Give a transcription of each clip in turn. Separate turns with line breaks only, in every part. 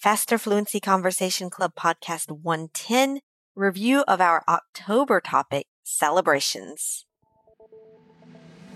Faster Fluency Conversation Club Podcast 110, review of our October topic, celebrations.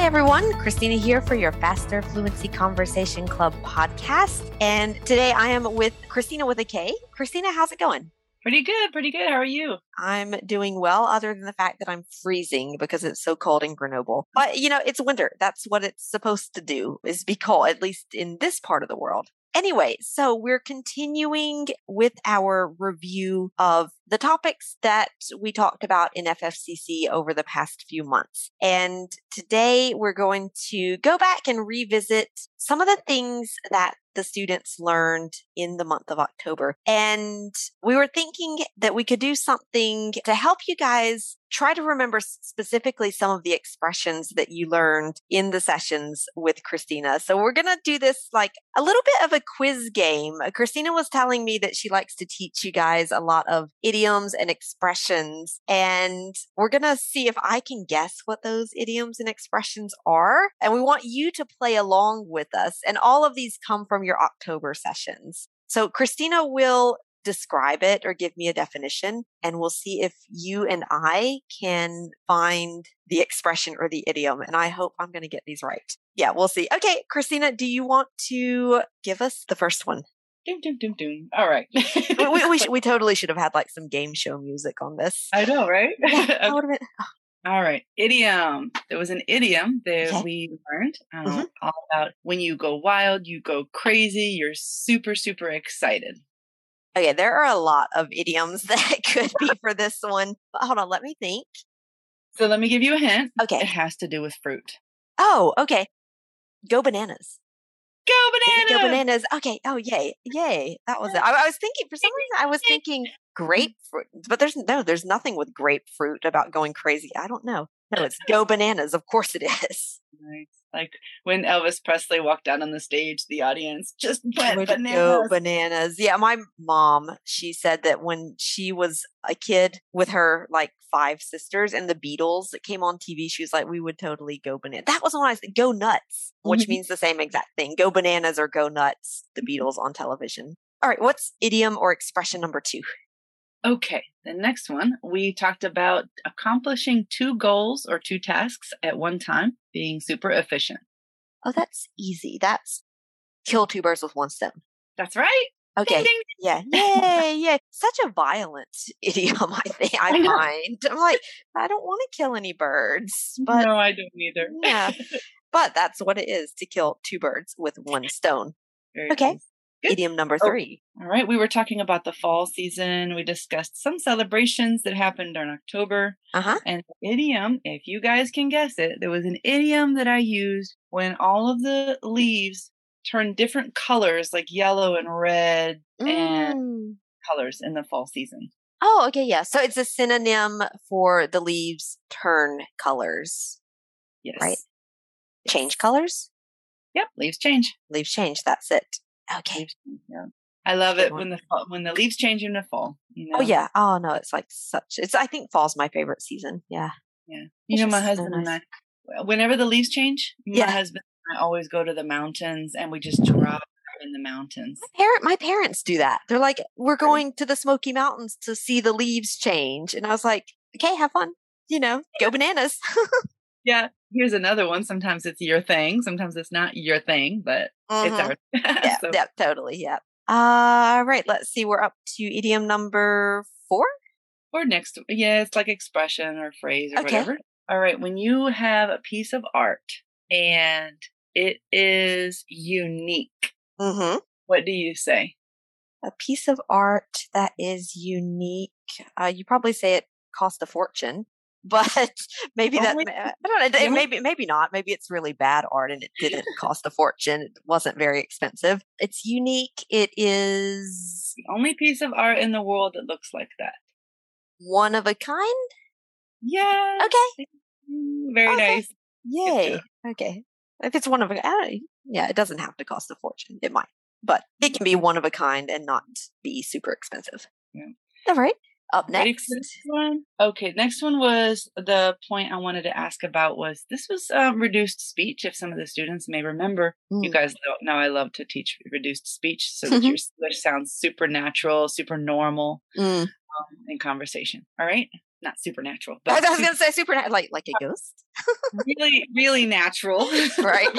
Hi, everyone. Christina here for your Faster Fluency Conversation Club podcast. And today I am with Christina with a K. Christina, how's it going?
Pretty good, pretty good. How are you?
I'm doing well, other than the fact that I'm freezing because it's so cold in Grenoble. But you know, it's winter. That's what it's supposed to do is be cold, at least in this part of the world. Anyway, so we're continuing with our review of the topics that we talked about in FFCC over the past few months. And today we're going to go back and revisit some of the things that the students learned in the month of October. And we were thinking that we could do something to help you guys try to remember specifically some of the expressions that you learned in the sessions with Christina. So we're going to do this like a little bit of a quiz game. Uh, Christina was telling me that she likes to teach you guys a lot of idioms and expressions. And we're going to see if I can guess what those idioms and expressions are. And we want you to play along with us. And all of these come from your October sessions. So Christina will describe it or give me a definition and we'll see if you and I can find the expression or the idiom. And I hope I'm going to get these right. Yeah, we'll see. Okay, Christina, do you want to give us the first one?
Doom, doom, doom, doom. All right.
we, we, we, we, totally should have had like some game show music on this.
I know, right?
Yeah, okay.
All right, idiom. There was an idiom that okay. we learned um, mm-hmm. all about when you go wild, you go crazy, you're super, super excited.
Okay, there are a lot of idioms that could be for this one. But hold on, let me think.
So let me give you a hint.
Okay.
It has to do with fruit.
Oh, okay. Go bananas.
Go bananas.
Go bananas. Okay. Oh, yay. Yay. That was it. I, I was thinking, for some reason, I was thinking grapefruit, but there's no, there's nothing with grapefruit about going crazy. I don't know. No, it's go bananas. Of course it is.
Nice. Like when Elvis Presley walked out on the stage, the audience just went bananas.
Go bananas. Yeah, my mom, she said that when she was a kid with her like five sisters and the Beatles that came on TV, she was like, we would totally go bananas. That was when I said go nuts, which mm-hmm. means the same exact thing. Go bananas or go nuts, the. Beatles on television. All right, what's idiom or expression number two?
Okay, the next one, we talked about accomplishing two goals or two tasks at one time, being super efficient.
Oh, that's easy. That's kill two birds with one stone.
That's right.
Okay. Ding, ding. Yeah. Yay. Yeah. Such a violent idiom, I think I, I find. I'm like, I don't want to kill any birds. But
No, I don't either.
yeah. But that's what it is to kill two birds with one stone.
Very
okay.
Nice.
Good. Idiom number
Oh,
three.
all right. We were talking about the fall season. We discussed some celebrations that happened in October.
Uh huh.
And the idiom, if you guys can guess it, there was an idiom that I used when all of the leaves turned different colors, like yellow and red and
Mm.
colors in the fall season.
Oh, okay. Yeah. So it's a synonym for the leaves turn colors,
Yes.
right? Change colors?
Yep. Leaves change.
Leaves change. That's it. Okay.
Yeah. I love
Good
it
one.
when the when the leaves change in the fall. You oh, know?
Oh, yeah. Oh, no. It's like such, it's, I think fall's my favorite season. Yeah.
Yeah.
It's
You know, my
just so
husband and. I, whenever the leaves change,
Yeah.
my husband and I always go to the mountains and we just drive in the mountains.
My parent, my parents do that. They're like, we're going to the Smoky Mountains to see the leaves change. And I was like, okay, have fun. You know, go bananas.
Yeah. Here's another one. Sometimes it's your thing. Sometimes it's not your thing, but it's
Mhm.
ours.
yeah,
So-
yeah, totally. Yeah. All right. Let's see. We're up to idiom number four.
or next, yeah, it's like expression or phrase or
Okay.
whatever. All right. When you have a piece of art and it is unique.
Mm-hmm.
What do you say?
A piece of art that is unique. Uh, you probably say it cost a fortune, but maybe that
Only-
I don't know.
Yeah.
Maybe maybe not. Maybe it's really bad art and it didn't cost a fortune. It wasn't very expensive. It's unique. It is
The only piece of art in the world that looks like that.
one of a kind.
Yeah.
Okay.
Very
Okay.
nice.
Yay. Okay. If it's one of a yeah, it doesn't have to cost a fortune. It might, but it can be one of a kind and not be super expensive.
Yeah.
All right. Up next.
one? Okay, next one was the point I wanted to ask about was this was um, reduced speech. If some of the students may remember, you
Mm.
guys don't know I love to teach reduced speech so that your English sounds super natural, super normal
Mm.
um, in conversation. All right, not supernatural,
I
but
was going to say super nat- like like a ghost,
really, really natural.
right?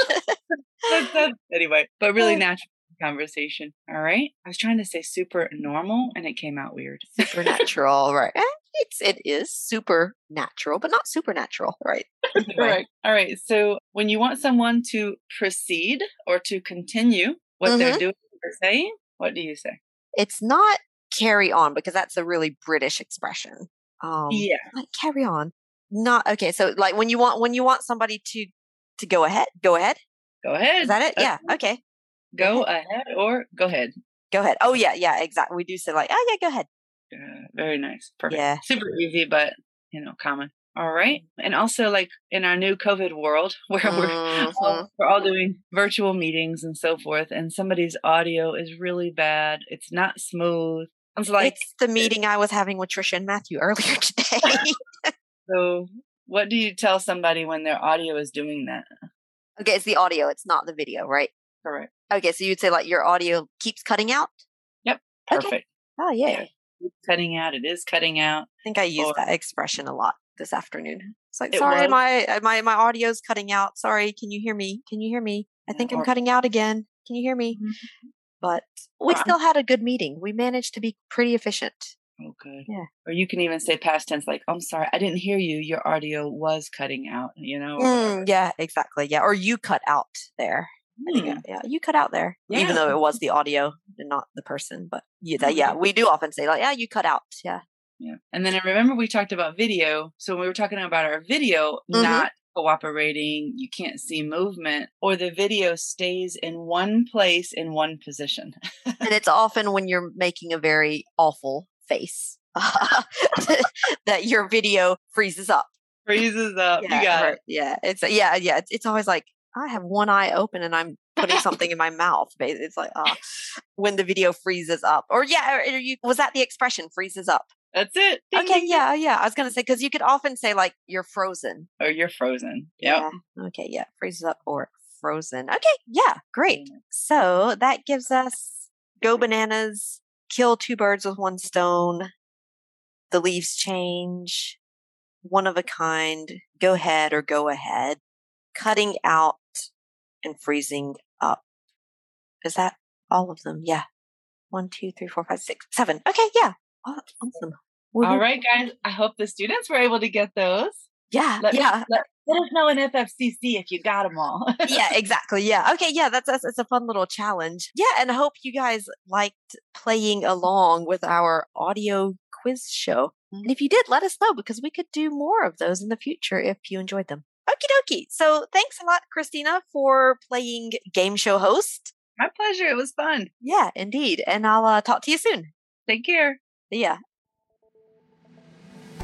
Anyway, but really natural conversation. All right, I was trying to say super normal, and it came out weird.
supernatural, right? Eh, It's it is supernatural, but not supernatural, right? Anyway.
Correct. All right. So when you want someone to proceed or to continue what they're
Mhm.
doing or saying, what do you say?
It's not carry on because that's a really British expression. Um,
yeah.
like carry on. Not okay. So like when you want when you want somebody to to go ahead, go ahead.
Go ahead.
Is that it? Yeah. Okay.
Go ahead or go ahead.
Go ahead. Oh yeah, yeah, exactly. We do say like, oh yeah, go ahead.
Uh, very nice. Perfect.
Yeah.
Super easy, but you know, common. All right. And also like in our new COVID world where we're all, we're all doing virtual meetings and so forth, and somebody's audio is really bad. It's not smooth. It's like
it's the meeting I was having with Trisha and Matthew earlier today.
so. What do you tell somebody when their audio is doing that?
okay, it's the audio. It's not the video, right?
Correct.
Okay, so you'd say like your audio keeps cutting out. Yep.
Perfect.
Oh yeah.
Yeah. It's cutting out. It is cutting out.
I think I used
Or-
that expression a lot this afternoon. It's like,
It
sorry,
was?
my uh, my my audio's cutting out. Sorry, can you hear me? Can you hear me? I think I'm cutting out again. Can you hear me? But we still had a good meeting. We managed to be pretty efficient.
Oh, good.
Yeah.
Or you can even say past tense, like, I'm sorry, I didn't hear you. Your audio was cutting out, you know?
Mm, yeah, exactly. Yeah, or you cut out there. I think, uh, yeah, you cut out there, even though it was the audio and not the person. But yeah, that,
Mm.
yeah, we do often say like, yeah, you cut out. Yeah.
Yeah. And then I remember we talked about video. So when we were talking about our video
Mhm.
not cooperating, you can't see movement, or the video stays in one place in one position.
and it's often when you're making a very awful face that your video freezes up.
Freezes up.
yeah,
you got
right.
it.
Yeah, it's yeah, yeah. It's, it's always like I have one eye open and I'm putting something in my mouth. It's like ah, when the video freezes up, or yeah, or, or you was that the expression freezes up?
That's it. Ding,
okay,
ding,
yeah, yeah. I was gonna say because you could often say like you're frozen.
Or you're frozen. Yep.
Yeah. Okay. Yeah. Freezes up or frozen. Okay. Yeah. Great. So that gives us go bananas, kill two birds with one stone. The leaves change. One of a kind. Go ahead or go ahead. Cutting out and freezing up. Is that all of them? Yeah. One, two, three, four, five, six, seven. Okay. Yeah. Oh, that's awesome.
All
Woohoo.
right, guys. I hope the students were able to get those.
Yeah.
Let me-
yeah.
Let, let us know in FFCC if you got them all.
yeah, exactly. Yeah. Okay. Yeah, that's, that's it's a fun little challenge. Yeah, and I hope you guys liked playing along with our audio quiz show. And mm-hmm. if you did, let us know because we could do more of those in the future if you enjoyed them. Okie dokie. So thanks a lot, Christina, for playing game show host.
My pleasure. It was fun.
Yeah, indeed. And I'll uh, talk to you soon.
Take care.
Yeah.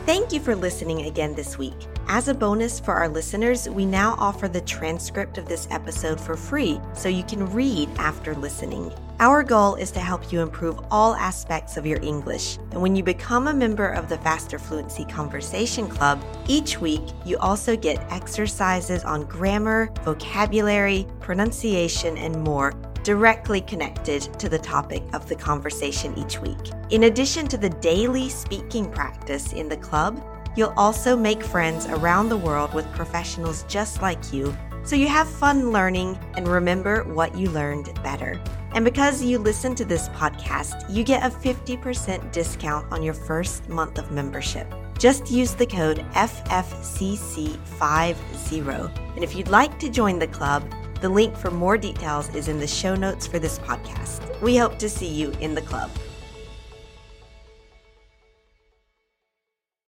Thank you for listening again this week. As a bonus for our listeners, we now offer the transcript of this episode for free so you can read after listening. Our goal is to help you improve all aspects of your English. And when you become a member of the Faster Fluency Conversation Club, each week you also get exercises on grammar, vocabulary, pronunciation, and more directly connected to the topic of the conversation each week. In addition to the daily speaking practice in the club, you'll also make friends around the world with professionals just like you, so you have fun learning and remember what you learned better. And because you listen to this podcast, you get a 50% discount on your first month of membership. Just use the code FFCC50. And if you'd like to join the club, the link for more details is in the show notes for this podcast. We hope to see you in the club.